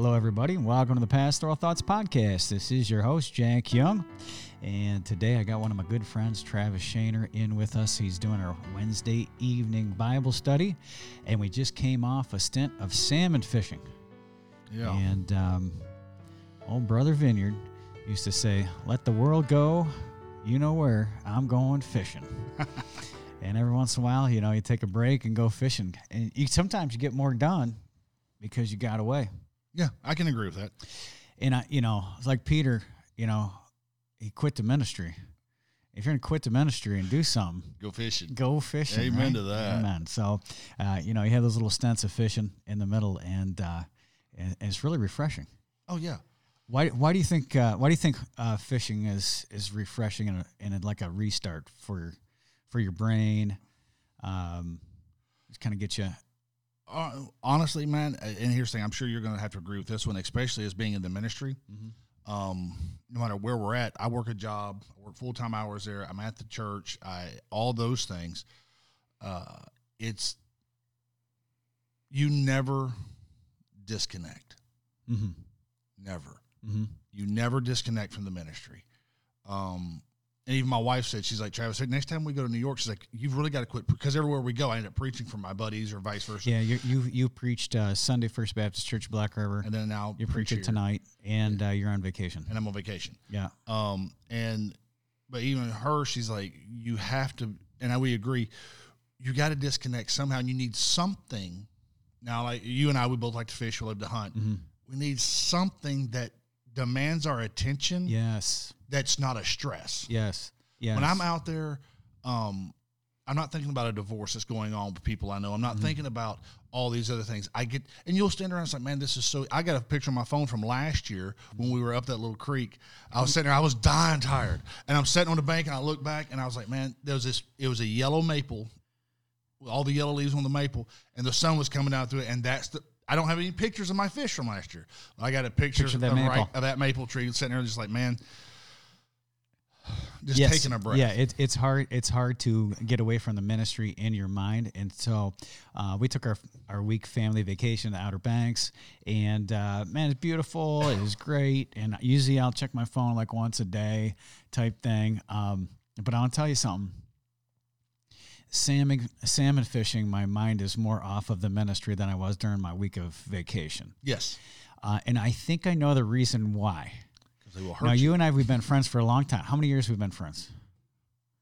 Hello, everybody, and welcome to the Pastoral Thoughts Podcast. This is your host, Jack Young, and today I got one of my good friends, Travis Shaner, in with us. He's doing our Wednesday evening Bible study, and we just came off a stint of salmon fishing. Yeah. And um, old brother Vineyard used to say, "Let the world go, you know where. I'm going fishing." and every once in a while, you know, you take a break and go fishing, and you sometimes you get more done because you got away. Yeah, I can agree with that. And I, you know, it's like Peter, you know, he quit the ministry. If you're gonna quit the ministry and do something, Go fishing. go fishing. Amen right? to that. Amen. So, uh, you know, you have those little stints of fishing in the middle, and, uh, and and it's really refreshing. Oh yeah. Why, why do you think uh, why do you think uh, fishing is is refreshing and, a, and like a restart for for your brain? Um, just kind of get you. Uh, honestly, man, and here's the thing: I'm sure you're going to have to agree with this one, especially as being in the ministry. Um, no matter where we're at, I work a job, I work full time hours there. I'm at the church. I all those things. Uh, it's you never disconnect. Mm-hmm, Never. mm-hmm. You never disconnect from the ministry. Um, and even my wife said, she's like, Travis, next time we go to New York, she's like, you've really got to quit because everywhere we go, I end up preaching for my buddies or vice versa. Yeah, you you you preached uh, Sunday First Baptist Church Black River. And then now You're preaching tonight, and uh, you're on vacation. and I'm on vacation. Yeah, Um, and but even her, she's like, you have to, and I we agree, you got to disconnect somehow. And you need something. Now, like you and I, we both like to fish. We love to hunt. Mm-hmm. We need something that demands our attention. yes, That's not a stress. yes, yes. when I'm out there, um, I'm not thinking about a divorce that's going on with people I know. I'm not Mm-hmm. thinking about all these other things. I get, and you'll stand around and like, man, this is so. I got a picture on my phone from last year when we were up that little creek. I was sitting there, I was dying tired, and I'm sitting on the bank, and I look back, and I was like, man, there was this. It was a yellow maple, with all the yellow leaves on the maple, and the sun was coming out through it, and that's the. I don't have any pictures of my fish from last year. I got a picture, Picture of that maple. right, of that maple tree sitting there, just like, man, just Yes. taking a breath. Yeah, it, it's hard. It's hard to get away from the ministry in your mind, and so uh, we took our our week family vacation to the Outer Banks, and uh, man, it's beautiful. It was great, and usually I'll check my phone like once a day, type thing. Um, but I'll tell you something. Salmon, salmon fishing, my mind is more off of the ministry than I was during my week of vacation. Yes. Uh, and I think I know the reason why. They will hurt Now, you. you and I, we've been friends for a long time. How many years we've been friends?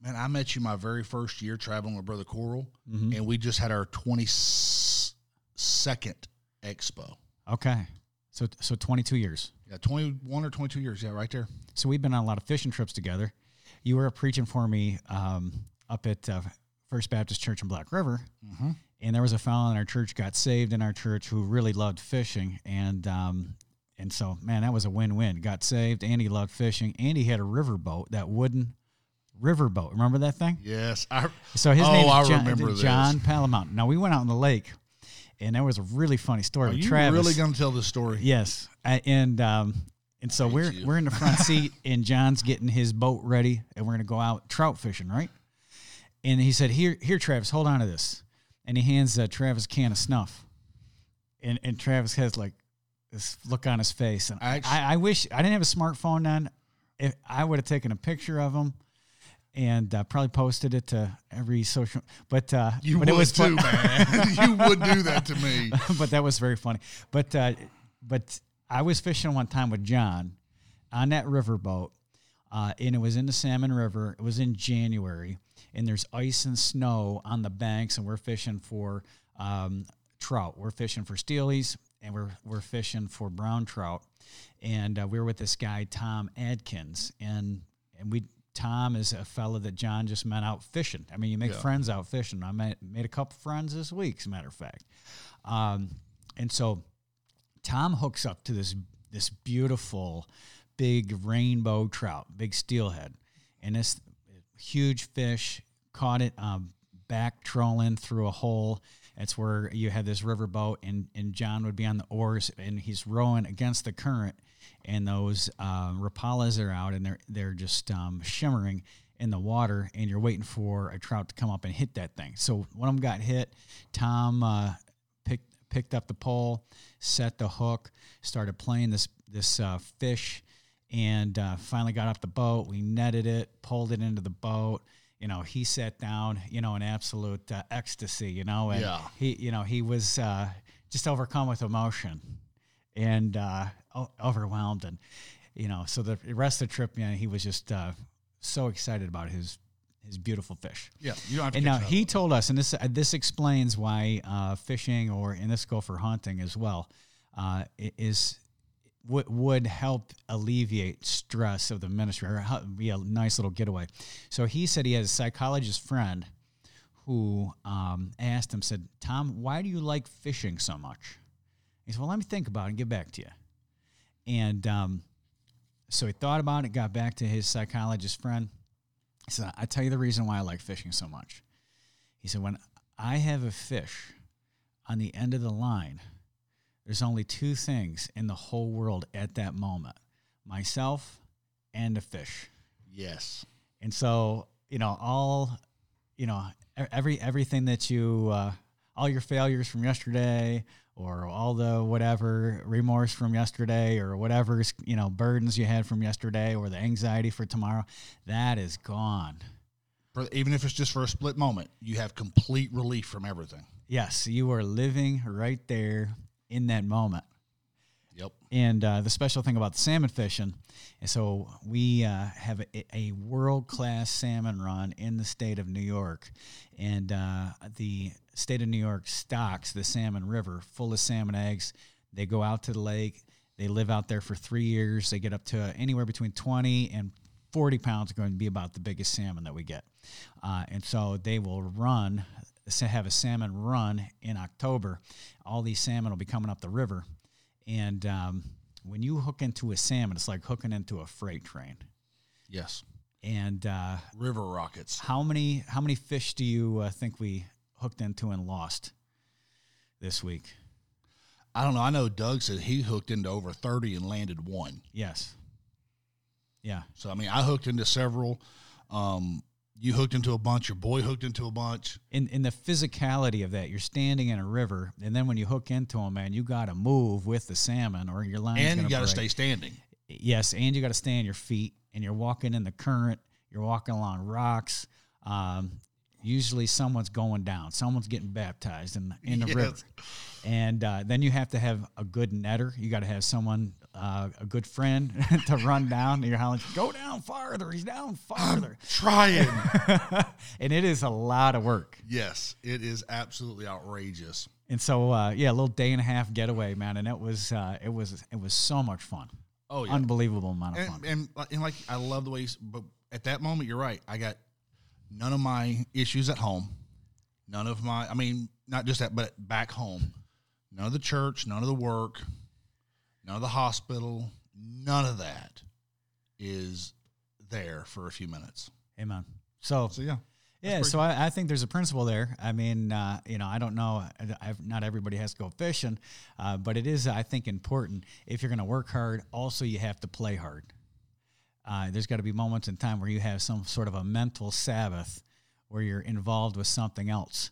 Man, I met you my very first year traveling with Brother Coral, Mm-hmm. and we just had our 22nd expo. Okay. So so 22 years. Yeah, 21 or 22 years. Yeah, right there. So we've been on a lot of fishing trips together. You were preaching for me um, up at uh, First Baptist Church in Black River, Mm-hmm. and there was a fellow in our church got saved in our church who really loved fishing, and um, and so man, that was a win-win. Got saved, and he loved fishing, and he had a river boat, that wooden river boat. Remember that thing? Yes. I, So his Oh, name I is John, remember this. John Palamount. Now we went out on the lake, and there was a really funny story are you Travis. really going to tell the story? Yes, I, and um, and so we're you. we're in the front seat, and John's getting his boat ready, and we're gonna go out trout fishing, right? And he said, "Here, here, Travis, hold on to this," and he hands uh, Travis a can of snuff, and and Travis has like this look on his face, and I, Actu- I, wish I didn't have a smartphone then. If I would have taken a picture of him. And uh, probably posted it to every social, but uh, You but would it was too, man. you would do that to me. but that was very funny. But uh, but I was fishing one time with John on that riverboat, uh, and it was in the Salmon River. It was in January, and there's ice and snow on the banks, and we're fishing for um, trout. We're fishing for steelies, and we're we're fishing for brown trout. And uh, we were with this guy Tom Adkins, and and we. Tom is a fellow that John just met out fishing. I mean, you make Yeah. friends out fishing. I met, made a couple friends this week, as a matter of fact. Um, and so Tom hooks up to this this beautiful big rainbow trout, big steelhead, and this huge fish caught it um, back trolling through a hole. It's where you had this riverboat, and and John would be on the oars, and he's rowing against the current, and those uh, rapalas are out, and they're they're just um, shimmering in the water, and you're waiting for a trout to come up and hit that thing. So one of them got hit. Tom uh, picked picked up the pole, set the hook, started playing this this uh, fish, and uh, finally got off the boat. We netted it, pulled it into the boat. You know, he sat down, you know, in absolute uh, ecstasy. You know, and Yeah. he, you know, he was uh, just overcome with emotion and uh, o- overwhelmed, and you know, so the rest of the trip, you know, he was just uh, so excited about his his beautiful fish. Yeah, you don't have to. And now he told us, and this uh, this explains why uh, fishing, or in this go for hunting as well, uh, is would would help alleviate stress of the ministry, or be a nice little getaway. So he said he has a psychologist friend who um, asked him, said, "Tom, why do you like fishing so much?" He said, "Well, let me think about it and get back to you." And um, so he thought about it, got back to his psychologist friend. He said, I tell you the reason why I like fishing so much. He said, when I have a fish on the end of the line, there's only two things in the whole world at that moment myself and a fish. yes, And so, you know, all, you know, every, everything that you, uh, all your failures from yesterday or all the whatever remorse from yesterday or whatever, you know, burdens you had from yesterday or the anxiety for tomorrow, that is gone. For, even if it's just for a split moment, you have complete relief from everything. Yes, you are living right there in that moment. Yep. And uh, the special thing about the salmon fishing, and so we uh, have a, a world class salmon run in the state of New York, and uh, the state of New York stocks the salmon river full of salmon eggs. They go out to the lake. They live out there for three years. They get up to anywhere between twenty and 40 pounds are going to be about the biggest salmon that we get. Uh, and so they will run, have a salmon run in October. All these salmon will be coming up the river. And um, when you hook into a salmon, it's like hooking into a freight train. Yes. And uh, River rockets. how many how many fish do you uh, think we hooked into and lost this week? I don't know. I know Doug said he hooked into over 30 and landed one. Yes. Yeah. So, I mean, I hooked into several. Um, you hooked into a bunch. Your boy hooked into a bunch. in in the physicality of that, you're standing in a river, and then when you hook into them, man, you got to move with the salmon, or your line. and you got to stay standing. Yes, and you got to stay on your feet, and you're walking in the current. You're walking along rocks. Um, usually, someone's going down. Someone's getting baptized in in the Yes. river, and uh, then you have to have a good netter. You got to have someone, uh, a good friend, to run down. And you're hollering, "Go down farther! He's down farther!" Trying. and it is a lot of work. yes, it is absolutely outrageous. And so, uh, yeah, a little day and a half getaway, man, and it was uh, it was it was so much fun. Oh, yeah. Unbelievable amount of fun. and, and and like I love the way, he's, but at that moment, you're right. I got none of my issues at home, none of my. I mean, not just that, but back home, none of the church, none of the work, none of the hospital, none of that is there for a few minutes. Amen. So, So yeah, yeah, so I, I think there's a principle there. I mean, uh, you know, I don't know. I've, not everybody has to go fishing, uh, but it is, I think, important. If you're going to work hard, also you have to play hard. Uh, there's got to be moments in time where you have some sort of a mental Sabbath where you're involved with something else.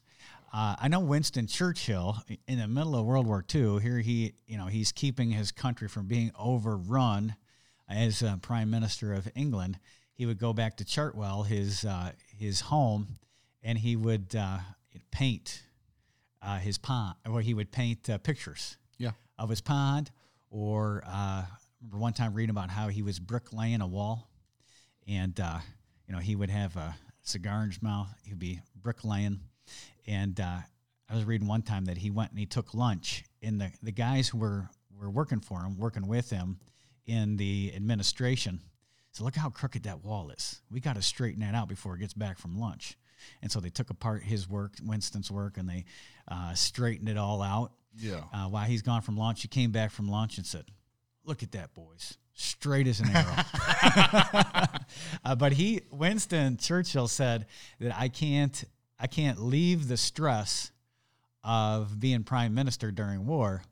Uh, I know Winston Churchill in the middle of World War II. Here he, you know, he's keeping his country from being overrun as uh, Prime Minister of England. He would go back to Chartwell, his uh, his home, and he would uh, paint uh, his pond, or he would paint uh, pictures yeah, of his pond, or uh, remember one time reading about how he was bricklaying a wall, and uh, you know he would have a cigar in his mouth. He'd be bricklaying, and uh, I was reading one time that he went and he took lunch, and the the guys who were were working for him, working with him in the administration. So look how crooked that wall is. We got to straighten that out before it gets back from lunch. And so they took apart his work, Winston's work, and they uh, straightened it all out yeah. uh, while he's gone from lunch, he came back from lunch and said, "Look at that, boys, straight as an arrow." uh, but he, Winston Churchill, said that I can't, I can't leave the stress of being prime minister during war,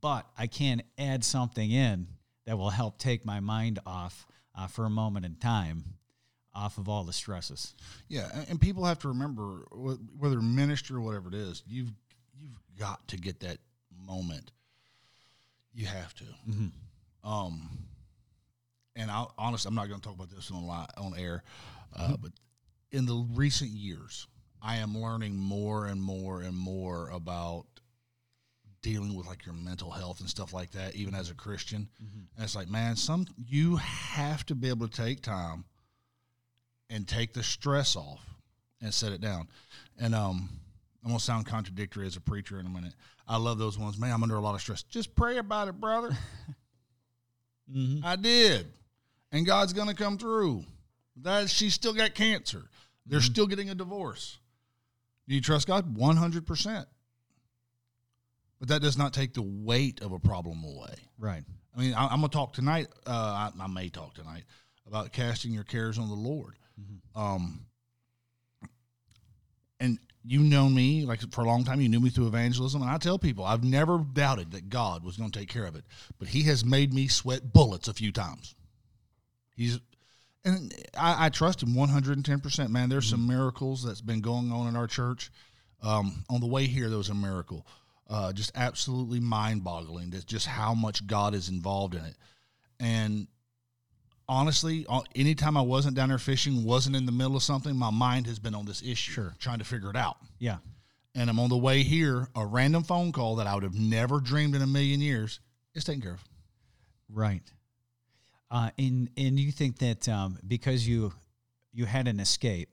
but I can add something in that will help take my mind off uh, for a moment in time, off of all the stresses. Yeah, and, and people have to remember whether minister or whatever it is, you've you've got to get that moment, you have to. Um, and I honestly, I'm not going to talk about this on li- on air, uh, but in the recent years, I am learning more and more and more about dealing with like your mental health and stuff like that, even as a Christian. And it's like, man, some you have to be able to take time and take the stress off and set it down. And um, I'm gonna sound contradictory as a preacher in a minute. I love those ones. Man, I'm under a lot of stress. Just pray about it, brother. Mm-hmm. I did, and God's gonna come through. That she's still got cancer. They're still getting a divorce. Do you trust God? One hundred percent. But that does not take the weight of a problem away. Right. I mean, I, I'm gonna talk tonight. Uh, I, I may talk tonight about casting your cares on the Lord. Um, and you know me like for a long time. You knew me through evangelism, and I tell people I've never doubted that God was going to take care of it. But He has made me sweat bullets a few times. He's and I, I trust him 110%. Man, there's some miracles that's been going on in our church. Um, on the way here, there was a miracle. Uh, just absolutely mind boggling. That's just how much God is involved in it. And honestly, uh, anytime I wasn't down there fishing, wasn't in the middle of something, my mind has been on this issue, Sure. trying to figure it out. Yeah. And I'm on the way here, a random phone call that I would have never dreamed in a million years is taken care of. Right. Uh, and and you think that um, because you you had an escape,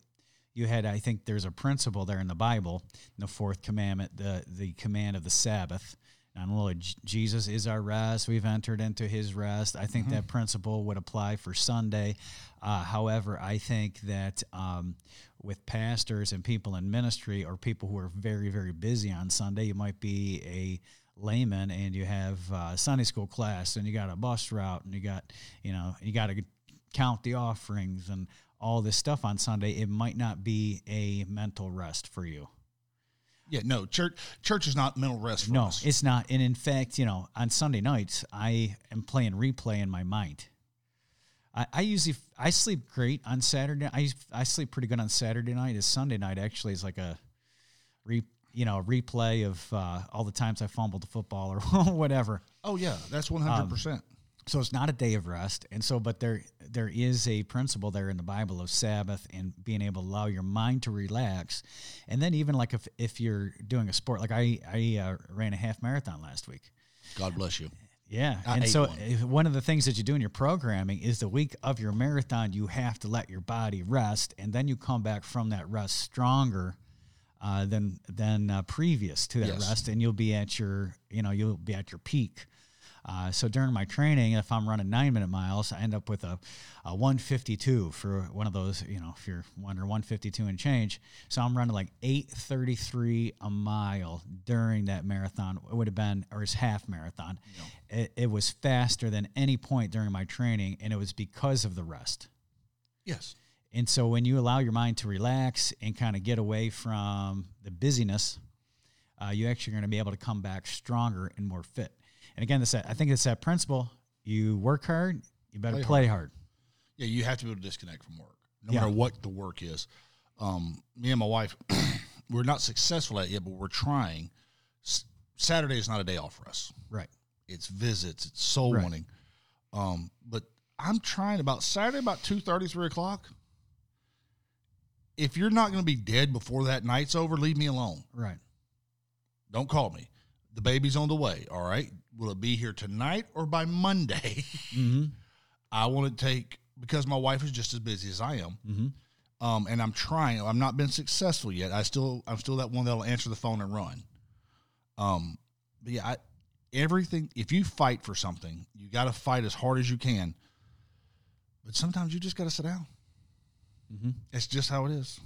you had I think there's a principle there in the Bible, in the fourth commandment, the the command of the Sabbath. And Lord, Jesus is our rest. We've entered into His rest. I think that principle would apply for Sunday. Uh, however, I think that um, with pastors and people in ministry or people who are very very busy on Sunday, you might be a layman and you have uh, Sunday school class and you got a bus route and you got you know you got to count the offerings and all this stuff on Sunday, it might not be a mental rest for you. Yeah, no, church church is not mental rest for No, us. it's not. And in fact, you know, on Sunday nights, I am playing replay in my mind. I, I usually I sleep great on Saturday. I I sleep pretty good on Saturday night. Is Sunday night actually is like a re you know a replay of uh, all the times I fumbled the football or whatever. Oh yeah, that's one hundred percent. So it's not a day of rest, and so but there there is a principle there in the Bible of Sabbath and being able to allow your mind to relax, and then even like if if you're doing a sport like I I uh, ran a half marathon last week. God bless you. Yeah, I and so one. one of the things that you do in your programming is the week of your marathon, you have to let your body rest, and then you come back from that rest stronger uh, than than uh, previous to that Yes. rest, and you'll be at your you know you'll be at your peak. Uh, so during my training, if I'm running nine minute miles, I end up with a, a 152 for one of those, you know, if you're under 152 and change. So I'm running like 833 a mile during that marathon. It would have been, or his half marathon. It, it was faster than any point during my training, and it was because of the rest. Yes. And so when you allow your mind to relax and kind of get away from the busyness, uh, you actually are going to be able to come back stronger and more fit. And again, this I think it's that principle: you work hard, you better Play play, hard. Yeah, you have to be able to disconnect from work, no Yeah. matter what the work is. Um, me and my wife, we're not successful at it yet, but we're trying. S- Saturday is not a day off for us. Right. It's visits, it's soul Right. winning. Um, but I'm trying about Saturday about two thirty, three o'clock. If you're not going to be dead before that night's over, leave me alone. Right. Don't call me. The baby's on the way. All right. Will it be here tonight or by Monday? Mm-hmm. I want to take because my wife is just as busy as I am. Mm-hmm. Um, and I'm trying. i am not been successful yet. I still, I'm still that one that'll answer the phone and run. Um, but yeah, I, everything. If you fight for something, you got to fight as hard as you can. But sometimes you just got to sit down. Mm-hmm. It's just how it is,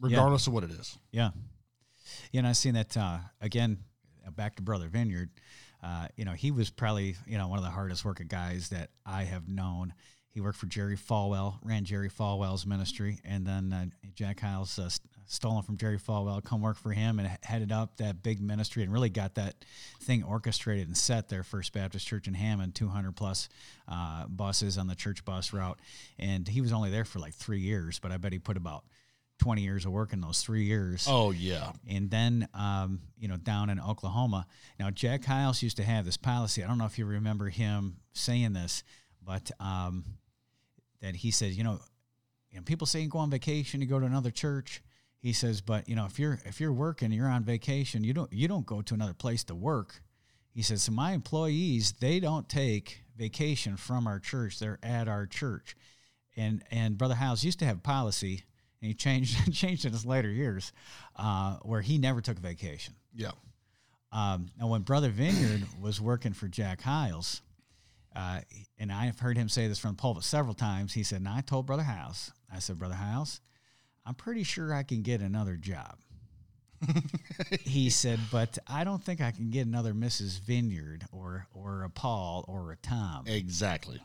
regardless of what it is. Yeah. Yeah, and I've seen that uh, again. Back to Brother Vineyard. Uh, you know, he was probably you know one of the hardest working guys that I have known. He worked for Jerry Falwell, ran Jerry Falwell's ministry, and then uh, Jack Hyles uh, st- stolen from Jerry Falwell, come work for him, and headed up that big ministry, and really got that thing orchestrated and set there. First Baptist Church in Hammond, 200 plus uh, buses on the church bus route, and he was only there for like three years, but I bet he put about 20 years of work in those three years. Oh yeah. And then, um, you know, down in Oklahoma. Now, Jack Hyles used to have this policy. I don't know if you remember him saying this, but um, that he says, you know, you know, people say you go on vacation, you go to another church. He says, but you know, if you're if you're working, you're on vacation, you don't you don't go to another place to work. He says, so my employees, they don't take vacation from our church; they're at our church. And and Brother Hyles used to have policy, and he changed changed in his later years, uh, where he never took vacation. Yeah. Um, now, when Brother Vineyard was working for Jack Hyles, uh, and I've heard him say this from the pulpit several times, he said, and I told Brother Hyles, I said, Brother Hyles, I'm pretty sure I can get another job. he said, but I don't think I can get another Mrs. Vineyard or or a Paul or a Tom. Exactly.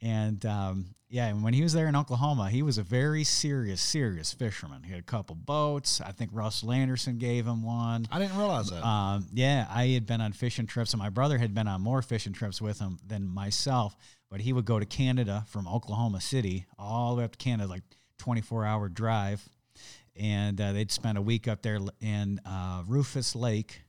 And um, yeah, and when he was there in Oklahoma, he was a very serious, serious fisherman. He had a couple boats. I think Russell Anderson gave him one. I didn't realize that. Um, yeah, I had been on fishing trips, and my brother had been on more fishing trips with him than myself. But he would go to Canada from Oklahoma City all the way up to Canada, like 24 hour drive. And uh, they'd spend a week up there in uh, Rufus Lake.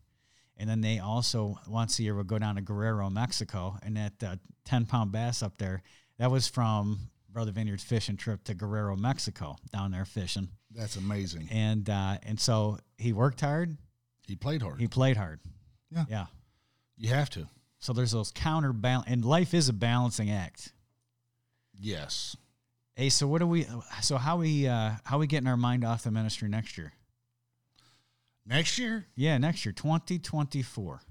And then they also, once a year, would go down to Guerrero, Mexico. And that uh, 10 pound bass up there, that was from Brother Vineyard's fishing trip to Guerrero, Mexico, down there fishing. That's amazing. And uh, and so he worked hard. He played hard. He played hard. Yeah. Yeah. you have to. So there's those counterbalance, and life is a balancing act. Yes. Hey, so what do we? So how we uh, how we getting our mind off the ministry next year? Next year, Yeah, next year, 2024.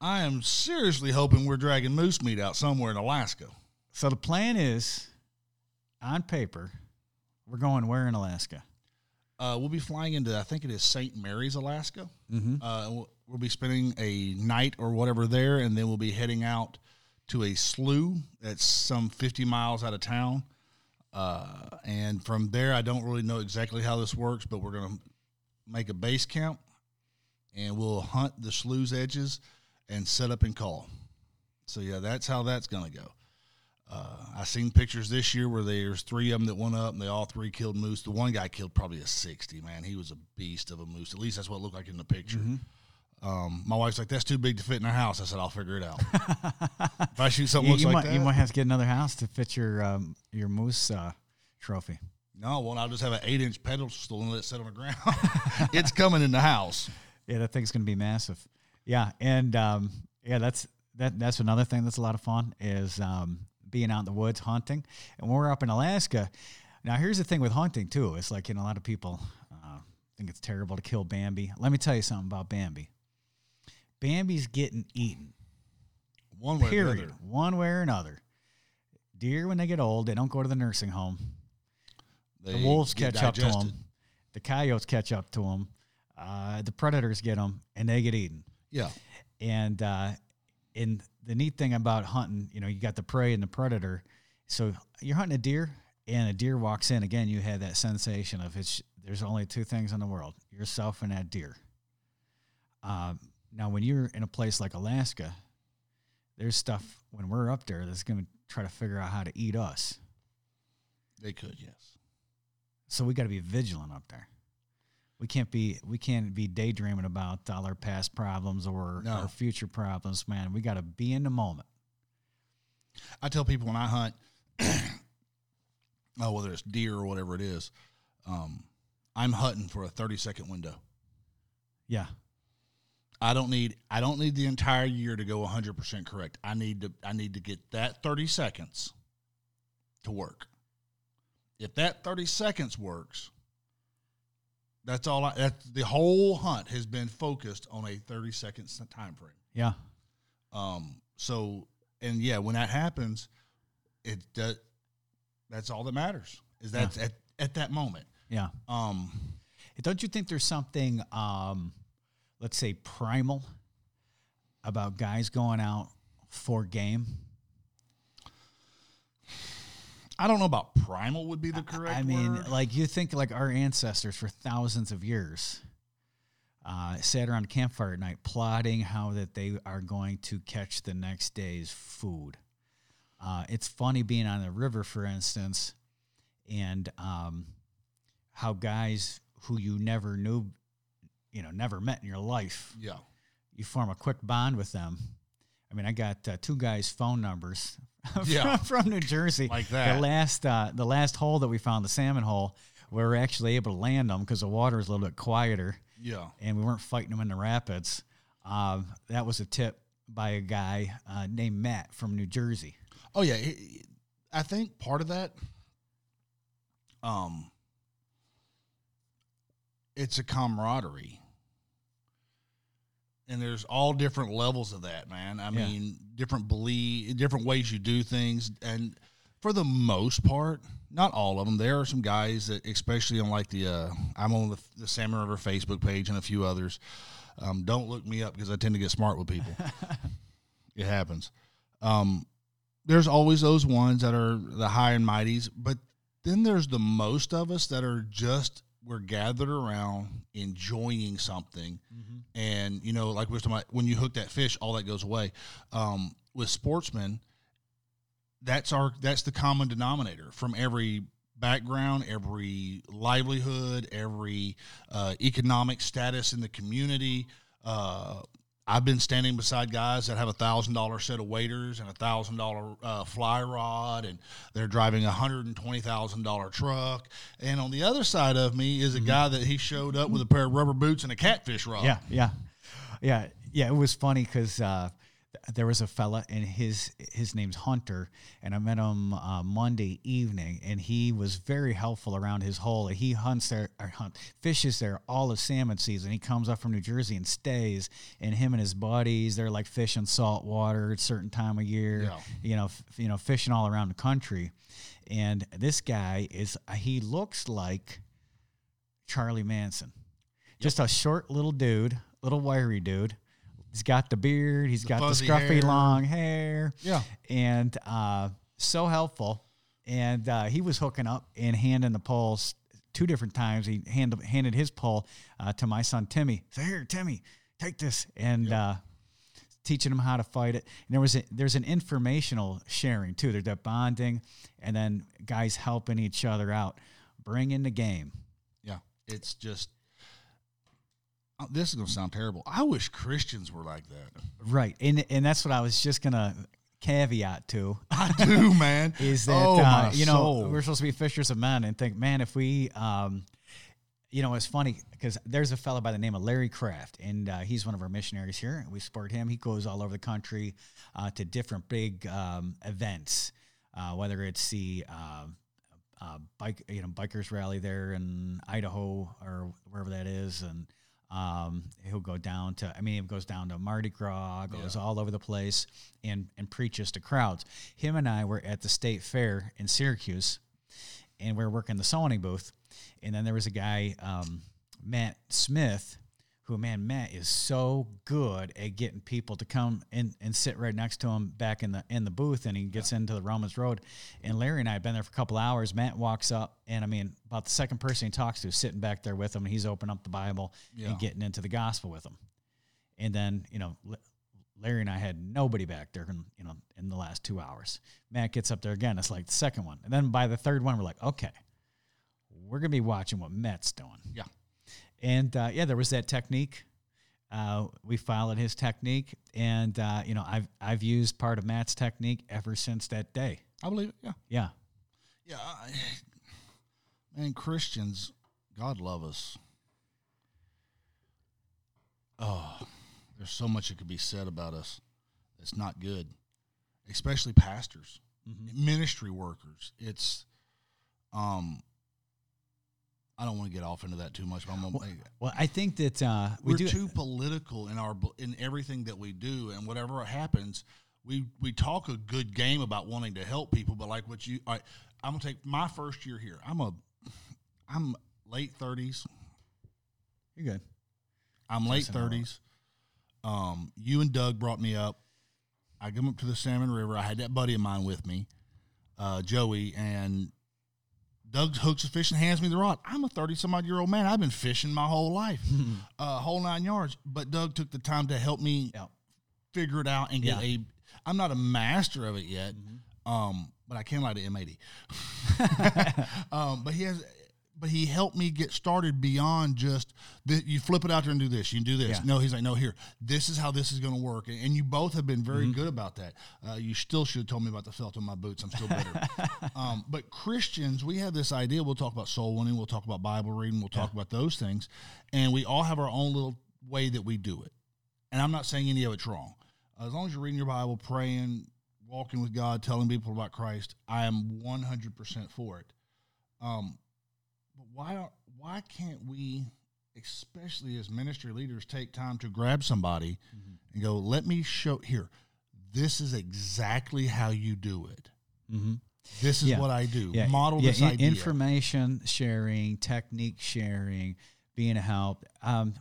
I am seriously hoping we're dragging moose meat out somewhere in Alaska. So the plan is, on paper, we're going where in Alaska? Uh, we'll be flying into, I think it is St. Mary's, Alaska. Mm-hmm. Uh, we'll, we'll be spending a night or whatever there, and then we'll be heading out to a slough that's some 50 miles out of town. Uh, and from there, I don't really know exactly how this works, but we're going to make a base camp and we'll hunt the slough's edges and set up and call. So, yeah, that's how that's going to go. Uh, I seen pictures this year where there's three of them that went up, and they all three killed moose. The one guy killed probably a sixty. Man, he was a beast of a moose. At least that's what it looked like in the picture. Um, my wife's like, "That's too big to fit in our house." I said, "I'll figure it out." if I shoot something You, looks you like might that, you might have to get another house to fit your um, your moose uh, trophy. no, well, I'll just have an eight-inch pedestal and let it sit on the ground. it's coming in the house. Yeah, that thing's going to be massive. Yeah, and um, yeah, that's that. That's another thing that's a lot of fun is um, being out in the woods hunting. And when we're up in Alaska, now here's the thing with hunting too. It's like you know a lot of people uh, think it's terrible to kill Bambi. Let me tell you something about Bambi. Bambi's getting eaten. One way or Period. other. One way or another. Deer, when they get old, they don't go to the nursing home. They The wolves catch up to them. The coyotes catch up to them. Uh, the predators get them, and they get eaten. Yeah, And uh, and the neat thing about hunting, you know, you got the prey and the predator. So you're hunting a deer, and a deer walks in. Again, you have that sensation of it's. There's only two things in the world: yourself and that deer. Um, now, when you're in a place like Alaska, there's stuff when we're up there that's going to try to figure out how to eat us. they could. Yes. So we got to be vigilant up there. We can't be we can't be daydreaming about all our past problems or No. our future problems, man. We got to be in the moment. I tell people when I hunt, oh, whether it's deer or whatever it is, um, I'm hunting for a 30 second window. Yeah, I don't need I don't need the entire year to go 100% correct. I need to I need to get that 30 seconds to work. If that 30 seconds works, that's all I that the whole hunt has been focused on a 30 second time frame. yeah, Um so and yeah, when that happens, it does that's all that matters. Is that at at that moment. yeah. Um Don't you think there's something, um, let's say, primal about guys going out for game? I don't know about primal would be the correct I mean, word. like you think like our ancestors for thousands of years uh, sat around a campfire at night plotting how that they are going to catch the next day's food. Uh, it's funny being on the river, for instance, and um, how guys who you never knew, you know, never met in your life, Yeah. you form a quick bond with them. I mean, I got uh, two guys' phone numbers Yeah. from, from New Jersey. Like that. The last, uh, the last hole that we found, the salmon hole, we were actually able to land them because the water was a little bit quieter, Yeah. and we weren't fighting them in the rapids. Um, that was a tip by a guy uh, named Matt from New Jersey. Oh yeah, I think part of that, um, it's a camaraderie, and there's all different levels of that, man. I Yeah. mean, different belief, different ways you do things, and for the most part, not all of them. There are some guys that, especially on like the, uh, I'm on the, the Salmon River Facebook page and a few others. Um, don't look me up because I tend to get smart with people. it happens. Um, there's always those ones that are the high and mighties, but then there's the most of us that are just we're gathered around enjoying something, and you know, like we were talking about, when you hook that fish, all that goes away. Um, with sportsmen, that's our that's the common denominator from every background, every livelihood, every uh, economic status in the community. Uh, I've been standing beside guys that have a thousand dollar set of waders and a thousand dollar uh, fly rod, and they're driving a hundred and twenty thousand dollar truck. And on the other side of me is a guy that he showed up with a pair of rubber boots and a catfish rod. Yeah, yeah, yeah, yeah. It was funny because uh, there was a fella, and his his name's Hunter, and I met him uh, Monday evening, and he was very helpful around his hole. He hunts there, or hunt fishes there all of salmon season. He comes up from New Jersey and stays, and him and his buddies, they're like fishing salt water at a certain time of year. Yeah. You know, f- you know, fishing all around the country. And this guy is he looks like Charlie Manson. Just a short little dude, little wiry dude. He's got the beard. He's got the scruffy hair. long hair. Yeah. And uh, so helpful. And uh, he was hooking up and handing the poles two different times. He hand, handed his pole uh, to my son Timmy. So here, Timmy, take this. And uh, teaching him how to fight it. And there was a, there's an informational sharing too. There's that bonding, and then guys helping each other out. Bring in the game. Yeah, it's just. Uh, This is gonna sound terrible. I wish Christians were like that. Right, and and that's what I was just gonna caveat to I do, man. is that oh, uh, you know soul. we're supposed to be fishers of men and think, man, if we, um, you know, it's funny because there's a fellow by the name of Larry Kraft, and uh, he's one of our missionaries here. and We support him. He goes all over the country uh, to different big um, events, uh, whether it's the uh, uh, bike, you know, bikers rally there in Idaho or wherever that is, and um, he'll go down to. I mean, he goes down to Mardi Gras, goes all over the place, and and preaches to crowds. Him and I were at the state fair in Syracuse, and we were working the sewing booth, and then there was a guy, um, Matt Smith, who man, Matt is so good at getting people to come and, and sit right next to him back in the in the booth, and he gets into the Romans Road. And Larry and I had been there for a couple hours. Matt walks up, and I mean, about the second person he talks to is sitting back there with him, and he's opening up the Bible Yeah. and getting into the gospel with him. And then you know. Larry and I had nobody back there, in, you know, in the last two hours. Matt gets up there again. It's like the second one, and then by the third one, we're like, okay, we're gonna be watching what Matt's doing. Yeah. And uh, yeah, there was that technique. Uh, we followed his technique, and uh, you know, I've I've used part of Matt's technique ever since that day. I believe it. Yeah. Yeah, Yeah. I, man, Christians, God love us. Oh, there's so much that could be said about us that's not good, especially pastors, ministry workers. It's, um, I don't want to get off into that too much. But I'm gonna, well, I think that uh, we we're do. too political in our in everything that we do, and whatever happens, we we talk a good game about wanting to help people. But like what you, I, I'm gonna take my first year here. I'm a, I'm late thirties. You're good. I'm late Listen, I love thirties. Um, you and Doug brought me up. I come up to the Salmon River. I had that buddy of mine with me, uh, Joey, and Doug hooks his fish and hands me the rod. I'm a thirty some odd year old man. I've been fishing my whole life, uh, whole nine yards. But Doug took the time to help me Yeah. figure it out and get Yeah. a. I'm not a master of it yet, um, but I can light an M80. um, but he has. But he helped me get started beyond just the, you flip it out there and do this. You can do this. Yeah. No, he's like, no, here, this is how this is going to work. And, and you both have been very Mm-hmm. good about that. Uh, you still should have told me about the felt on my boots. I'm still bitter. um, but Christians, we have this idea. We'll talk about soul winning. We'll talk about Bible reading. We'll talk about those things. And we all have our own little way that we do it. And I'm not saying any of it's wrong. As long as you're reading your Bible, praying, walking with God, telling people about Christ, I am 100% for it. Um, why are- why can't we, especially as ministry leaders, take time to grab somebody and go, "Let me show here. This is exactly how you do it. Mm-hmm. This is Yeah. what I do. yeah, Model yeah, this in- idea." information sharing, technique sharing, being a help. Um,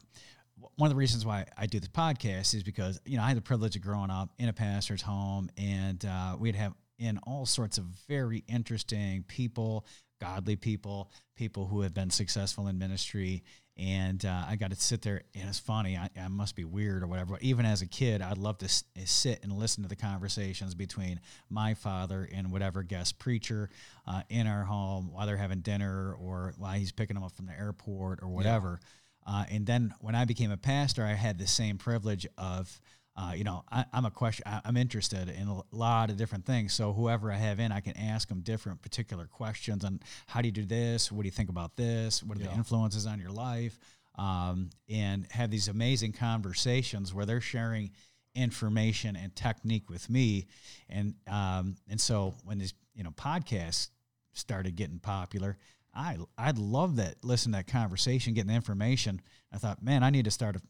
one of the reasons why I do this podcast is because you know I had the privilege of growing up in a pastor's home, and uh, we'd have in all sorts of very interesting people, godly people, people who have been successful in ministry. And uh, I got to sit there, and it's funny. I, I must be weird or whatever. But even as a kid, I'd love to s- sit and listen to the conversations between my father and whatever guest preacher uh, in our home while they're having dinner or while he's picking them up from the airport or whatever. Uh, and then when I became a pastor, I had the same privilege of, uh, you know, I, I'm a question. I, I'm interested in a lot of different things. So whoever I have in, I can ask them different particular questions on how do you do this? What do you think about this? What are the influences on your life? Um, and have these amazing conversations where they're sharing information and technique with me. And um, and so when these you know podcasts started getting popular, I I'd love that listen to that conversation, getting the information. I thought, man, I need to start a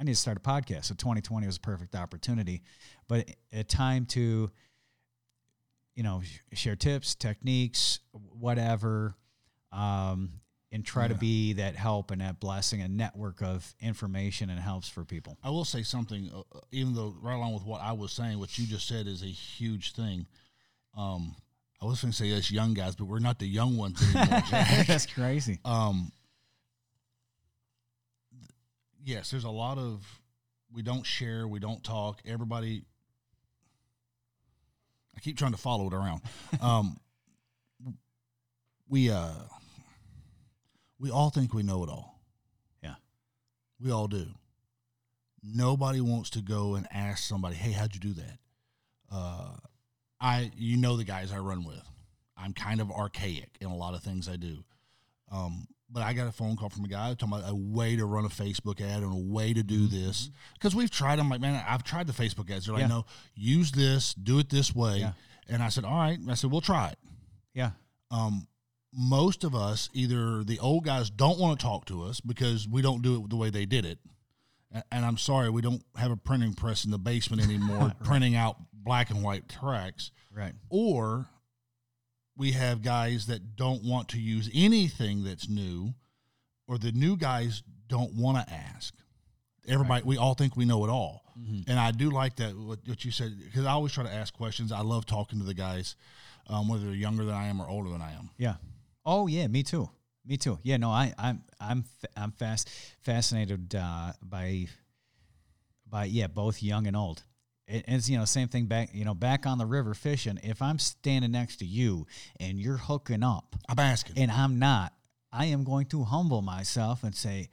I need to start a podcast. So 2020 was a perfect opportunity, but a time to you know share tips, techniques, whatever. Um, and try to be that help and that blessing, a network of information and helps for people. I will say something, uh, uh, even though right along with what I was saying, what you just said is a huge thing. Um, I was going to say us young guys, but we're not the young ones anymore. That's crazy. um, yes, there's a lot of we don't share, we don't talk. Everybody, I keep trying to follow it around. Um, we uh, we all think we know it all. Yeah. we all do. Nobody wants to go and ask somebody, "Hey, how'd you do that?" Uh, I, you know, the guys I run with. I'm kind of archaic in a lot of things I do. Um, but I got a phone call from a guy talking about a way to run a Facebook ad and a way to do this because we've tried. I'm like, man, I've tried the Facebook ads. They're like, Yeah. no, use this, do it this way. Yeah. And I said, all right. I said, we'll try it. Yeah. Um, most of us, either the old guys don't want to talk to us because we don't do it the way they did it. And I'm sorry, we don't have a printing press in the basement anymore, printing out black and white tracks Right. or we have guys that don't want to use anything that's new or the new guys don't want to ask everybody we all think we know it all and i do like that what, what you said because i always try to ask questions i love talking to the guys um, whether they're younger than i am or older than i am Yeah. Oh yeah, me too. Me too. Yeah. No, I I'm I'm I'm fast fascinated uh, by by yeah both young and old. It, it's you know same thing back you know back on the river fishing. If I'm standing next to you and you're hooking up i'm asking and I'm not, I am going to humble myself and say,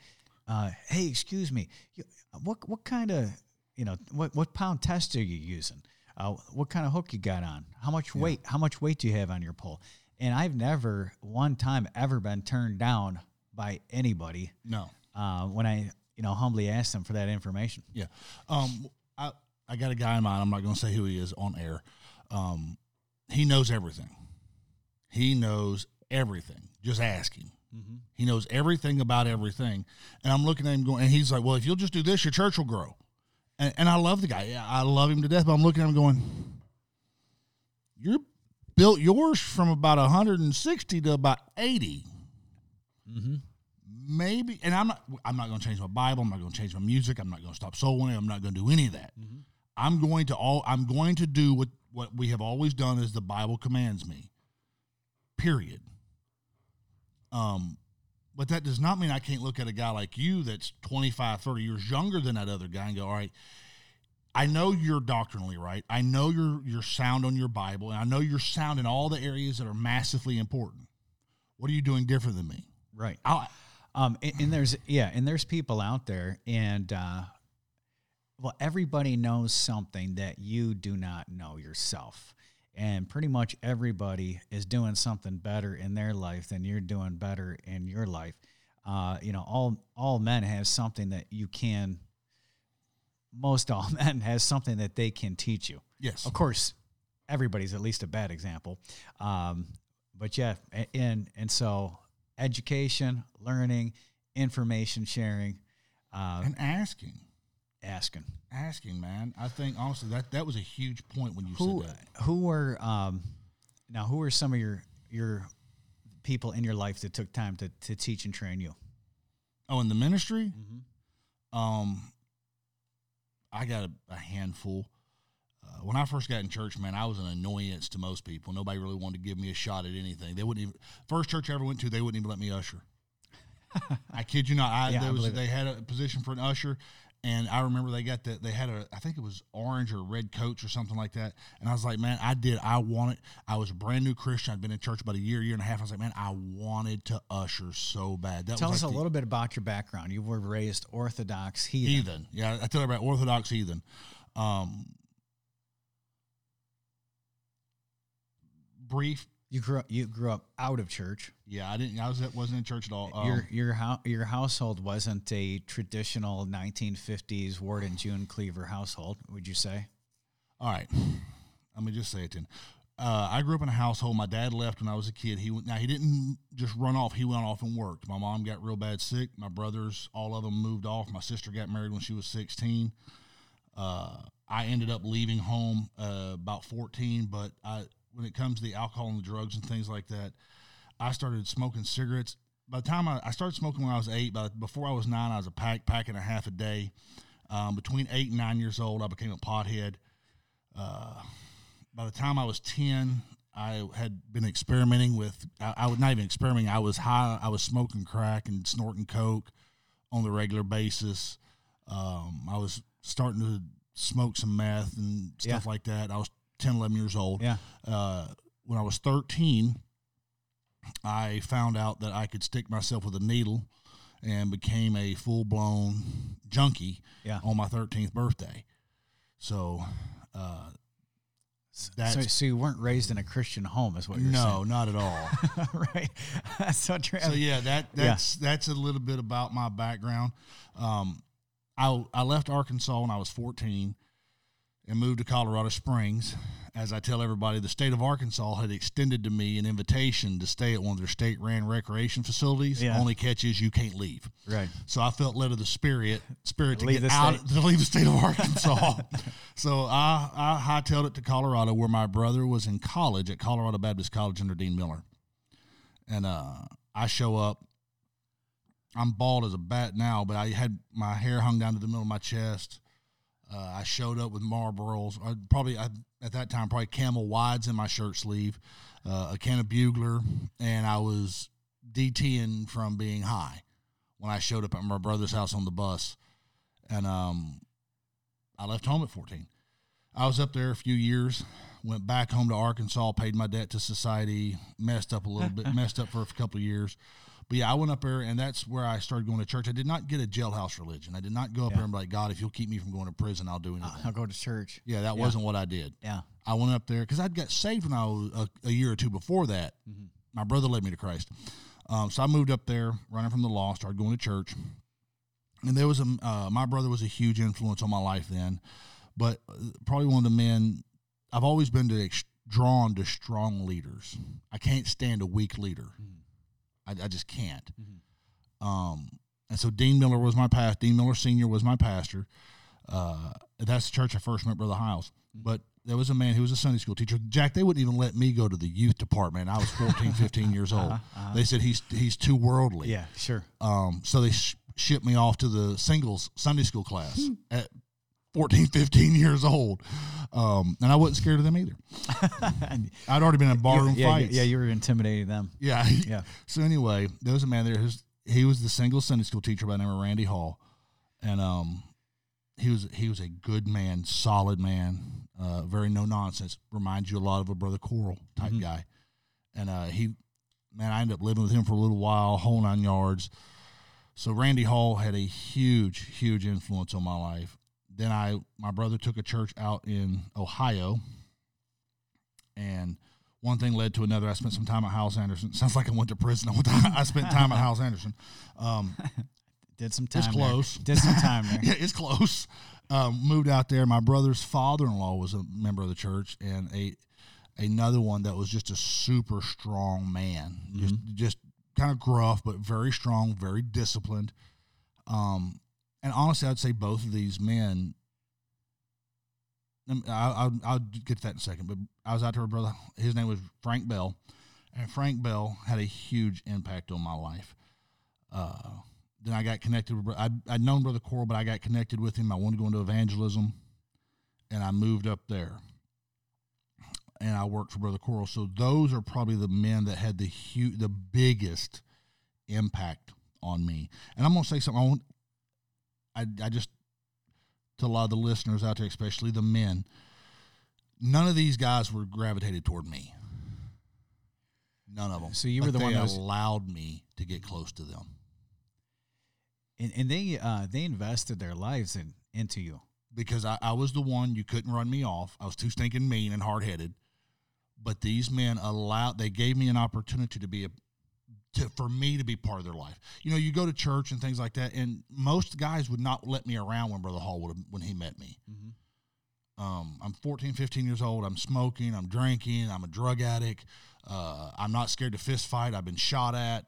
uh, "Hey, excuse me, you, what what kind of you know what what pound test are you using? Uh, what kind of hook you got on? How much weight? How much weight do you have on your pole?" And I've never one time ever been turned down by anybody no uh, when I you know humbly asked them for that information. yeah um, I, I got a guy in mind i'm not going to say who he is on air um, he knows everything he knows everything just ask him He knows everything about everything. And I'm looking at him going, and he's like, well, if you'll just do this, your church will grow. And, and I love the guy. Yeah, I love him to death. But I'm looking at him going, you're built yours from about 160 to about 80. Mm-hmm. Maybe. And I'm not, I'm not going to change my Bible. I'm not going to change my music. I'm not going to stop soul winning. I'm not going to do any of that. I'm going to all, I'm going to do what, what we have always done as the Bible commands me. Period. Um, but that does not mean I can't look at a guy like you that's 25, 30 years younger than that other guy and go, all right, I know you're doctrinally right. I know you're you're sound on your Bible, and I know you're sound in all the areas that are massively important. What are you doing different than me? Right. I, Um, and, and there's yeah, and there's people out there, and uh, well, everybody knows something that you do not know yourself, and pretty much everybody is doing something better in their life than you're doing better in your life. Uh, you know, all all men have something that you can. Most all men has something that they can teach you. yes. Of course, everybody's at least a bad example. Um, but yeah, and and so education, learning, information sharing, uh, And asking. Asking. Asking, man. I think honestly that that was a huge point when you Who said that. who were um, now who are some of your your people in your life that took time to, to teach and train you? Oh, in the ministry? Mm-hmm. Um, I got a, a handful. Uh, when I first got in church, man, I was an annoyance to most people. Nobody really wanted to give me a shot at anything. They wouldn't even. First church I ever went to, they wouldn't even let me usher. I kid you not. I, Yeah, I there was it. they had a position for an usher, and I remember they got that they had a I think it was orange or red coach or something like that. And I was like, man, I did. I wanted. I was a brand new Christian. I'd been in church about a year, year and a half. I was like, man, I wanted to usher so bad. That Tell was us like a the- little bit about your background. You were raised Orthodox heathen. heathen. Yeah, I tell about Orthodox heathen. Um, brief. You grew up. You grew up out of church. Yeah, I didn't. I was wasn't in church at all. Um, your your hou- your household wasn't a traditional 1950s Ward and June Cleaver household, would you say? all right. Let me just say it then. Uh, I grew up in a household. My dad left when I was a kid. He went. Now he didn't just run off. He went off and worked. My mom got real bad sick. My brothers, all of them, moved off. My sister got married when she was sixteen. Uh, I ended up leaving home uh, about fourteen. But I, when it comes to the alcohol and the drugs and things like that, I started smoking cigarettes. By the time I, I started smoking when I was eight, but before I was nine, I was a pack, pack and a half a day. Um, between eight and nine years old, I became a pothead. Uh, by the time I was 10, I had been experimenting with, I, I was not even experimenting. I was high, I was smoking crack and snorting coke on the regular basis. Um, I was starting to smoke some meth and stuff Yeah. like that. I was 10, 11 years old. Yeah. Uh, when I was 13, I found out that I could stick myself with a needle and became a full blown junkie Yeah. on my 13th birthday. So, uh, So, That's- so you weren't raised in a Christian home, is what you're saying. no, not at all. right. So so yeah, that Yeah. that's that's a little bit about my background. Um, I I left Arkansas when I was 14 and moved to Colorado Springs. As I tell everybody, the state of Arkansas had extended to me an invitation to stay at one of their state-ran recreation facilities. Yeah. Only catch is you can't leave. Right. So I felt led of the spirit, spirit to Leave get the out state. to leave the state of Arkansas. so I I hightailed it to Colorado, where my brother was in college at Colorado Baptist College under Dean Miller, and uh, I show up. I'm bald as a bat now, but I had my hair hung down to the middle of my chest. Uh, I showed up with Marlboros, I probably I, at that time probably Camel Wides in my shirt sleeve, uh, a can of Bugler, and I was DTing from being high when I showed up at my brother's house on the bus, and um, I left home at 14. I was up there a few years, went back home to Arkansas, paid my debt to society, messed up a little bit, messed up for a couple of years. But yeah, I went up there, and that's where I started going to church. I did not get a jailhouse religion. I did not go up Yeah. there and be like, God, if you'll keep me from going to prison, I'll do anything. I'll go to church. yeah, that yeah. wasn't what I did. Yeah. I went up there because I'd got saved when I was a, a year or two before that. Mhm. My brother led me to Christ. Um, so I moved up there, running from the law, started going to church. And there was a, uh, my brother was a huge influence on my life then, but uh, probably one of the men, I've always been to ex- drawn to strong leaders. I can't stand a weak leader. I, I just can't. Mhm. Um, and so Dean Miller was my pastor. Dean Miller Senior was my pastor. Uh, that's the church I first met Brother Hyles. But there was a man who was a Sunday school teacher. Jack, they wouldn't even let me go to the youth department. I was 14, 15 years old. Uh-huh, uh-huh. They said he's he's too worldly. Yeah, sure. Um, so they sh- shipped me off to the singles Sunday school class at 14, 15 years old. Um, and I wasn't scared of them either. I'd already been in barroom yeah, fights. yeah, you were intimidating them. Yeah. Yeah. So anyway, there was a man there who's he was the single Sunday school teacher by the name of Randy Hall, and um, he was he was a good man, solid man, uh, very no nonsense. Reminds you a lot of a brother Corle type Mhm. guy, and uh, he man, I ended up living with him for a little while, whole nine yards. So Randy Hall had a huge, huge influence on my life. Then I, my brother took a church out in Ohio, and one thing led to another. I spent some time at Hyles Anderson. Sounds like I went to prison. I, went to, I spent time at Hyles Anderson. Um, Did some time. it's there. close. Did some time there. yeah, it's close. Um, moved out there. My brother's father-in-law was a member of the church, and a another one that was just a super strong man. Just just kind of gruff, but very strong, very disciplined. Um, and honestly, I'd say both of these men. I, I'll, I'll get to that in a second. But I was out there with brother. His name was Frank Bell, and Frank Bell had a huge impact on my life. Uh, then I got connected with. I'd, I'd known Brother Corle, but I got connected with him. I wanted to go into evangelism, and I moved up there. And I worked for Brother Corle. So those are probably the men that had the huge, the biggest impact on me. And I'm gonna say something. I, want, I, I just to a lot of the listeners out there, especially the men. None of these guys were gravitated toward me. None of them. So you were the one that allowed me to get close to them. And, and they uh, they invested their lives in into you. because I, I was the one you couldn't run me off. I was too stinking mean and hard headed. But these men allowed they gave me an opportunity to be a to for me to be part of their life. You know, you go to church and things like that, and most guys would not let me around when Brother Hall would have, when he met me. Um, I'm 14, 15 years old. I'm smoking. I'm drinking. I'm a drug addict. Uh, I'm not scared to fist fight. I've been shot at,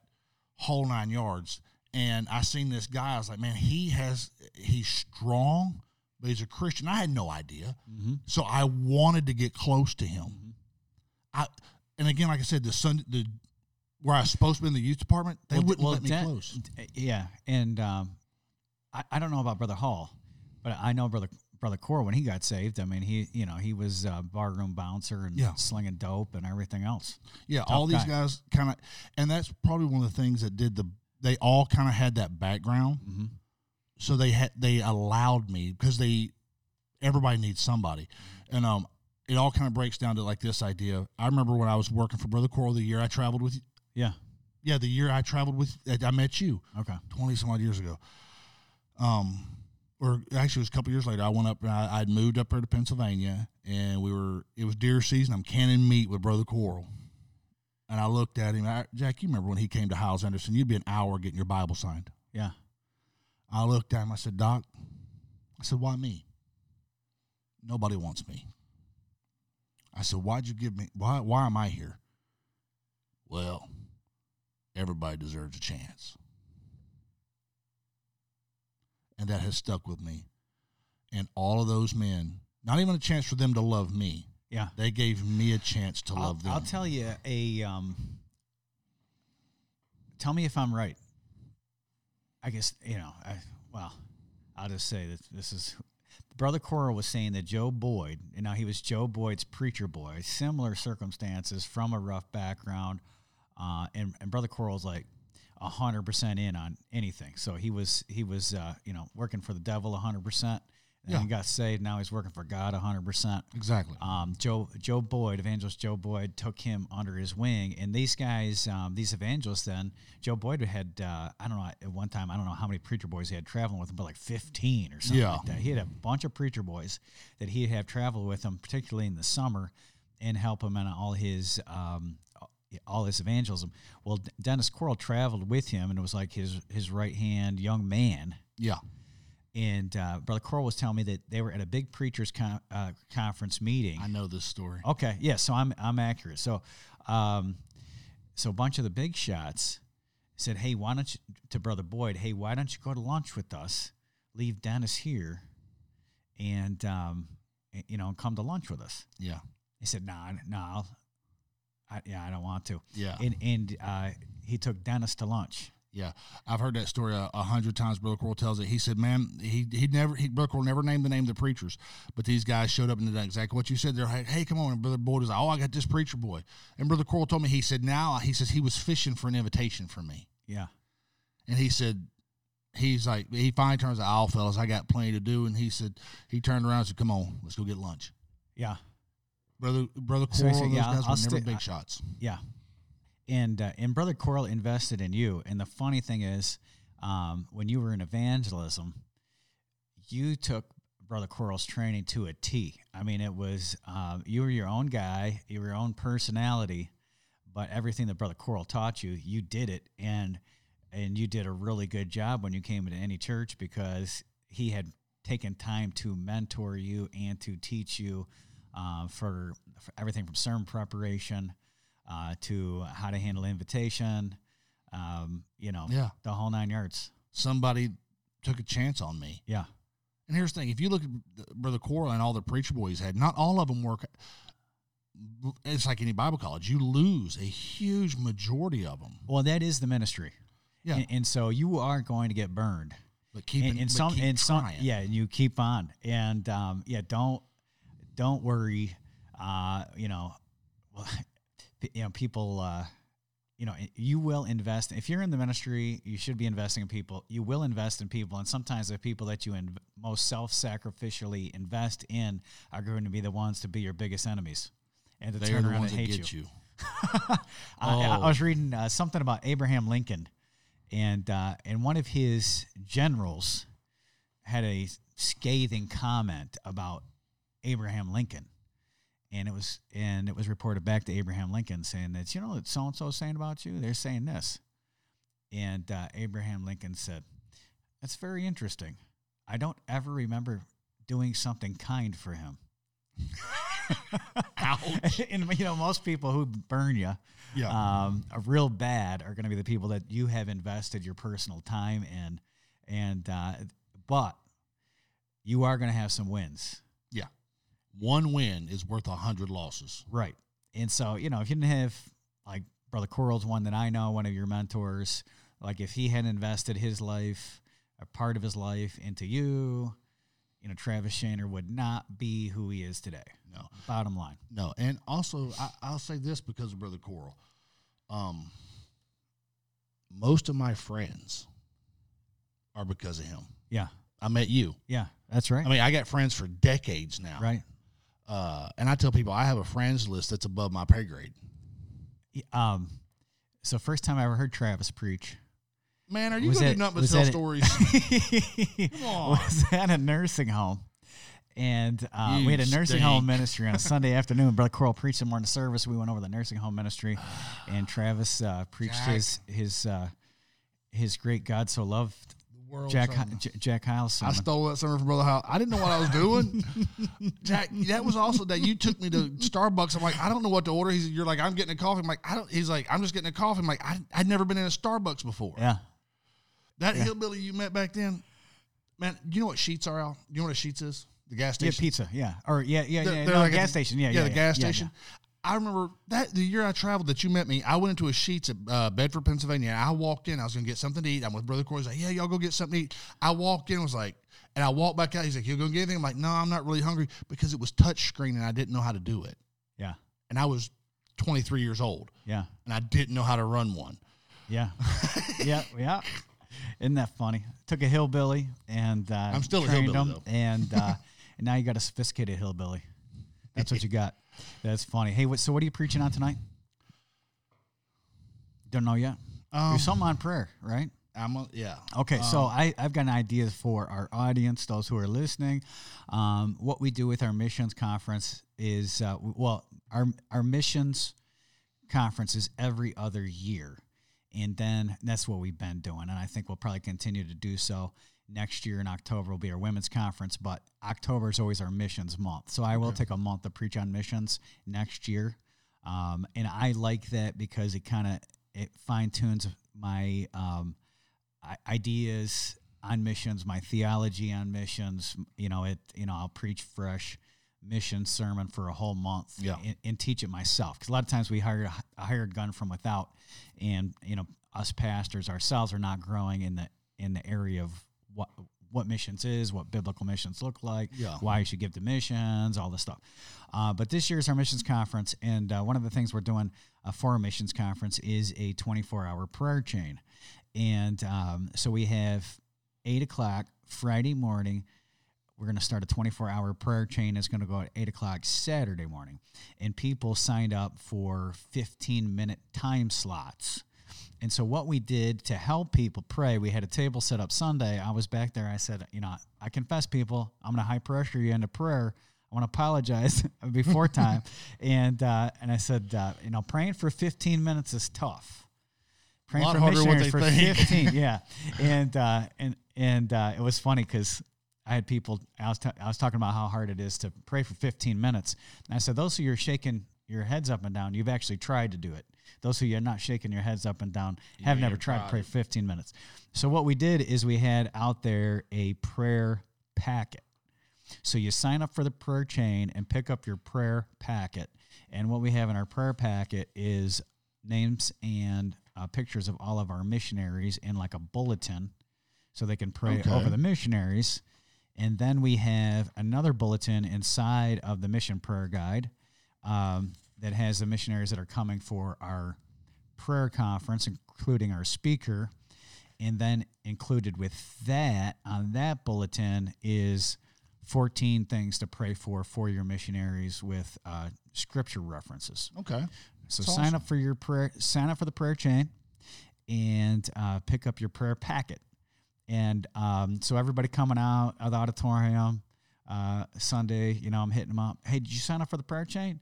whole nine yards. And I seen this guy. I was like, man, he has. He's strong, but he's a Christian. I had no idea. So I wanted to get close to him. I and again, like I said, the Sunday, the where I was supposed to be in the youth department, they Well, wouldn't well, let me Dan- close. Yeah, and um, I, I don't know about Brother Hall, but I know Brother Brother Corle when he got saved. I mean, he you know he was a barroom bouncer and Yeah. slinging dope and everything else. Yeah, all these guy. guys kind of, and that's probably one of the things that did the. They all kind of had that background, Mm-hmm. so they had they allowed me because they everybody needs somebody, and um, it all kind of breaks down to like this idea. I remember when I was working for Brother Corle the year I traveled with, Yeah. yeah, the year I traveled with, I met you Okay. twenty some odd years ago. Um, or actually, it was a couple years later. I went up and I, I'd moved up there to Pennsylvania, and we were. It was deer season. I'm canning meat with Brother Corle, and I looked at him. I, Jack, you remember when he came to Hyles Anderson? You'd be an hour getting your Bible signed. Yeah. I looked at him. I said, Doc, I said, why me? Nobody wants me. I said, why'd you give me? Why? Why am I here? Well, everybody deserves a chance and that has stuck with me. And all of those men, not even a chance for them to love me. Yeah. They gave me a chance to I'll, love them. I'll tell you a. Um, tell me if I'm right. I guess you know. I, well, I'll just say that this is. Brother Corle was saying that Joe Boyd, and now he was Joe Boyd's preacher boy, similar circumstances from a rough background, uh, and and Brother Corle was like hundred percent in on anything. So he was he was uh, you know working for the devil hundred percent, and Yeah. he got saved. Now he's working for God hundred percent exactly. um, Joe Joe Boyd, evangelist Joe Boyd, took him under his wing, and these guys, um, these evangelists, then Joe Boyd had uh, I don't know at one time I don't know how many preacher boys he had traveling with him, but like fifteen or something Yeah. like that. He had a bunch of preacher boys that he'd have travel with him, particularly in the summer, and help him in all his. Um, all this evangelism. Well, D- Dennis Corle traveled with him, and it was like his his right hand young man yeah. and uh, Brother Corle was telling me that they were at a big preachers con- uh, conference meeting. I know this story. Okay, yeah, so I'm I'm accurate. So, um, so a bunch of the big shots said, "Hey, why don't you?" To Brother Boyd, "Hey, why don't you go to lunch with us? Leave Dennis here, and um, you know, come to lunch with us." Yeah. He said, "Nah, nah, I'll, I, yeah, I don't want to." Yeah. and and uh, he took Dennis to lunch. Yeah, I've heard that story a, a hundred times. Brother Corle tells it. He said, "Man, he he never he Brother Corle never named the name of the preachers, but these guys showed up and did exactly what you said. They're like, hey, come on." And Brother Boyd was like, "Oh, I got this preacher boy." And Brother Corle told me he said, "Now he says he was fishing for an invitation from me." Yeah, And he said, he's like, he finally turns out, "Oh, fellas, I got plenty to do." And he said, he turned around and said, "Come on, let's go get lunch." yeah. Brother Brother So he Corle, said, those "Yeah, guys I'll were never big I- shots. Yeah. and uh, and brother Corle invested in you. And the funny thing is, um, when you were in evangelism, you took brother Corle's training to a T. I mean, it was um, you were your own guy, you were your own personality, but everything that brother Corle taught you, you did it, and and you did a really good job when you came into any church because he had taken time to mentor you and to teach you uh, for, for everything from sermon preparation uh, to how to handle invitation, um, you know, Yeah. the whole nine yards. Somebody took a chance on me. Yeah, And here's the thing: if you look at Brother Corle and all the preacher boys had, not all of them work. It's like any Bible college; you lose a huge majority of them. well, that is the ministry. Yeah. and, and so you are going to get burned. But keep and, and but some keep and some yeah and you keep on and um, yeah don't don't worry uh, you know well, you know people uh, you know you will invest if you're in the ministry you should be investing in people you will invest in people and sometimes the people that you inv- most self-sacrificially invest in are going to be the ones to be your biggest enemies and to They turn around and hate you, you. I, I- Oh. I was reading uh, something about Abraham Lincoln, and uh, and one of his generals had a scathing comment about Abraham Lincoln, and it was and it was reported back to Abraham Lincoln saying that you know what so and so saying about you. They're saying this, and uh, Abraham Lincoln said, "That's very interesting. I don't ever remember doing something kind for him." and you know most people who burn you Yeah. um, are real bad are going to be the people that you have invested your personal time in and uh, but you are going to have some wins yeah. One win is worth a hundred losses. right and so you know if you didn't have like brother Corle's one that i know one of your mentors like if he had invested his life a part of his life into you you know travis shaner would not be who he is today No. bottom line No, and also I, I'll say this because of Brother Corle. Um, most of my friends are because of him. yeah I met you. yeah that's right I mean, I got friends for decades now. right Uh, and I tell people I have a friends list that's above my pay grade. um so first time i ever heard travis preach Man, are you going to do nothing but tell stories? on. was at a nursing home. And uh, we had a nursing home ministry on a Sunday afternoon. Brother Corle preached in morning service. We went over the nursing home ministry, and Travis uh, preached Jack. his his uh, his great God so loved The world's Jack J- Jack Hyles I stole that summer from Brother Howell. I didn't know what I was doing. Jack, that was also that you took me to Starbucks. I'm like, I don't know what to order. He's, you're like, I'm getting a coffee. I'm like, I don't. He's like, I'm just getting a coffee. I'm like, I, I'd never been in a Starbucks before. yeah, That hillbilly you met back then, man. You know what Sheetz are, Al? You know what a Sheetz is? The gas yeah, station. pizza, yeah, or yeah, yeah, They're- yeah, they're no, like gas the- station, yeah, yeah, the gas yeah, station. I remember that the year I traveled that you met me, I went into a Sheetz at uh, Bedford, Pennsylvania. I walked in, I was gonna get something to eat. I'm with Brother Corle. He's like, "Yeah, y'all go get something to eat." I walked in, was like, and I walked back out. He's like, "You gonna get anything?" I'm like, "No, I'm not really hungry because it was touch screen and I didn't know how to do it." yeah, And I was 23 years old yeah, and I didn't know how to run one. yeah, yeah, yeah. Isn't that funny? Took a hillbilly and uh, I'm still a hillbilly, him, and uh, and now you got a sophisticated hillbilly. That's what you got. That's funny. Hey, what, so what are you preaching on tonight? Don't know yet. Um, There's something on prayer, right? I'm a, yeah. Okay, so Um, I, I've got an idea for our audience, those who are listening. Um, what we do with our missions conference is, uh, well, our our missions conference is every other year, and then that's what we've been doing, and I think we'll probably continue to do so. Next year in October will be our women's conference, but October is always our missions month. So I will take a month to preach on missions next year, um, and I like that because it kind of it fine tunes my um, ideas on missions, my theology on missions. You know, it. You know, I'll preach fresh mission sermon for a whole month Yeah. and, and teach it myself. Because a lot of times we hire a hired gun from without, and you know, us pastors ourselves are not growing in the in the area of what what missions is, what biblical missions look like, Yeah. why you should give to missions, all this stuff. Uh, but this year's our missions conference, and uh, one of the things we're doing uh, for our missions conference is a 24 hour prayer chain. And um, so we have eight o'clock Friday morning. we're going to start a 24 hour prayer chain. It's going to go at 8 o'clock Saturday morning. And people signed up for 15 minute time slots. And so, what we did to help people pray, we had a table set up Sunday. I was back there. I said, You know, I confess, people, I'm going to high pressure you into prayer. I want to apologize before time. and uh, and I said, uh, You know, praying for 15 minutes is tough. Praying lot for missionaries for think. 15, yeah. And uh, and and uh, it was funny because I had people. I was ta- I was talking about how hard it is to pray for 15 minutes, and I said, those who you're shaking your heads up and down, you've actually tried to do it. Those who you're not shaking your heads up and down have never tried to pray 15 minutes. So what we did is we had out there a prayer packet. So you sign up for the prayer chain and pick up your prayer packet. And what we have in our prayer packet is names and uh, pictures of all of our missionaries in like a bulletin so they can pray Okay. over the missionaries. And then we have another bulletin inside of the mission prayer guide um, that has the missionaries that are coming for our prayer conference, including our speaker. And then included with that on that bulletin is 14 things to pray for for your missionaries with uh, scripture references. Okay. So That's sign awesome. up for your prayer, sign up for the prayer chain, and uh, pick up your prayer packet. And um, so everybody coming out of the auditorium uh, Sunday, you know, I'm hitting them up. Hey, did you sign up for the prayer chain?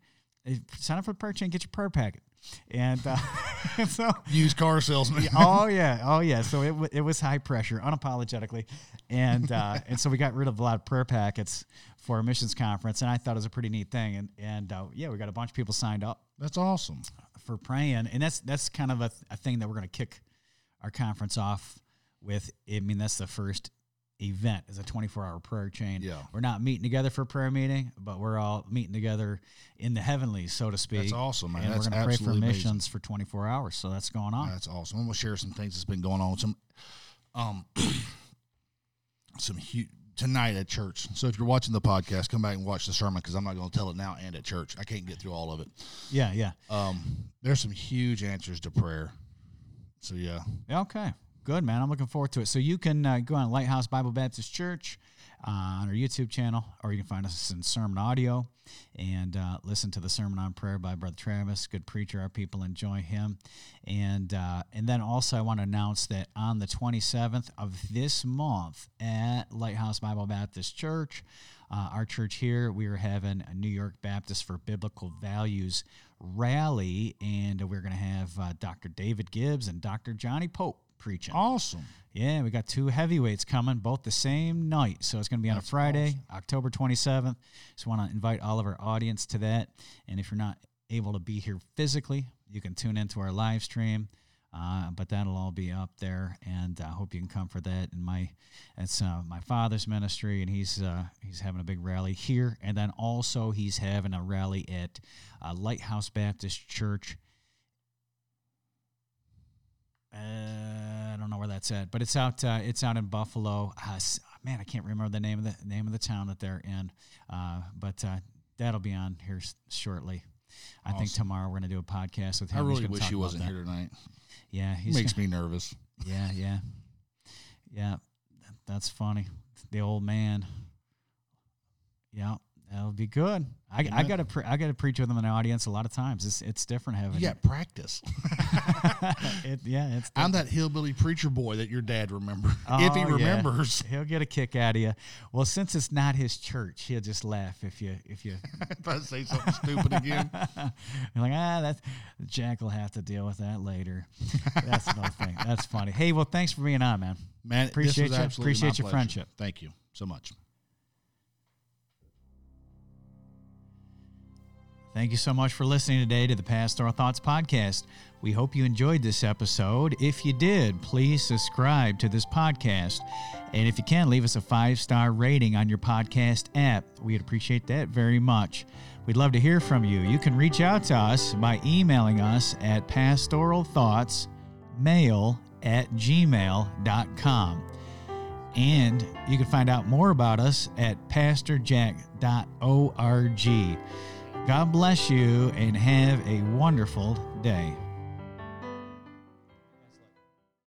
Sign up for the prayer chain. Get your prayer packet. And uh, so Used car salesman. oh yeah, oh yeah. So it, w- it was high pressure, unapologetically, and uh, and so we got rid of a lot of prayer packets for our missions conference, and I thought it was a pretty neat thing, and and uh, yeah, we got a bunch of people signed up That's awesome. for praying, and that's that's kind of a, a thing that we're going to kick our conference off with. I mean, that's the first event is a 24 hour prayer chain. Yeah. we're not meeting together for a prayer meeting, but we're all meeting together in the heavenlies, so to speak. That's awesome, man. And That's we're going to pray for absolutely amazing. missions for 24 hours, so that's going on. That's awesome. I'm gonna share some things that's been going on. Some, um, some huge tonight at church. So if you're watching the podcast, come back and watch the sermon because I'm not gonna tell it now and at church. I can't get through all of it. Yeah, yeah. Um, there's some huge answers to prayer. So Yeah, Okay, good man. I'm looking forward to it. So you can uh, go on Lighthouse Bible Baptist Church uh, on our YouTube channel, or you can find us in sermon audio and uh, listen to the sermon on prayer by Brother Travis. Good preacher. Our people enjoy him. And uh, and then also I want to announce that on the 27th of this month at Lighthouse Bible Baptist Church. Uh, our church here, we are having a New York Baptist for Biblical Values rally, and we're going to have uh, Dr. David Gibbs and Dr. Johnny Pope preaching. awesome. Yeah, we got two heavyweights coming both the same night. So it's going to be on a Friday, October 27th. So want to invite all of our audience to that. And if you're not able to be here physically, you can tune into our live stream. Uh, but that'll all be up there, and I hope you can come for that. And my, it's uh, my father's ministry, and he's uh, he's having a big rally here, and then also he's having a rally at uh, Lighthouse Baptist Church uh, I don't know where that's it. but it's out. Uh, it's out in Buffalo. Uh, man, I can't remember the name of the name of the town that they're in. Uh, but uh, that'll be on here s- shortly. I think tomorrow we're gonna do a podcast with him. I really gonna wish he wasn't here tonight. Yeah, he Makes me nervous. yeah, yeah, yeah. That's funny. The old man. Yeah, that'll be good. I, I gotta pre- I gotta preach with them in the audience a lot of times. It's it's different having. Got practice. it, yeah, it's. I'm that hillbilly preacher boy that your dad remember. if he Oh, yeah. remembers. He'll get a kick out of you. Well, since it's not his church, he'll just laugh if you if you if I say something stupid again. you're like ah that Jack will have to deal with that later. That's no thing. That's funny. Hey, well, thanks for being on, man. Man, Appreciate you. Appreciate your pleasure. friendship. Thank you so much. Thank you so much for listening today to the Pastoral Thoughts Podcast. We hope you enjoyed this episode. If you did, please subscribe to this podcast. And if you can, leave us a five star rating on your podcast app. We'd appreciate that very much. We'd love to hear from you. You can reach out to us by emailing us at pastoralthoughtsmail at gmail.com. And you can find out more about us at pastorjack.org. God bless you and have a wonderful day.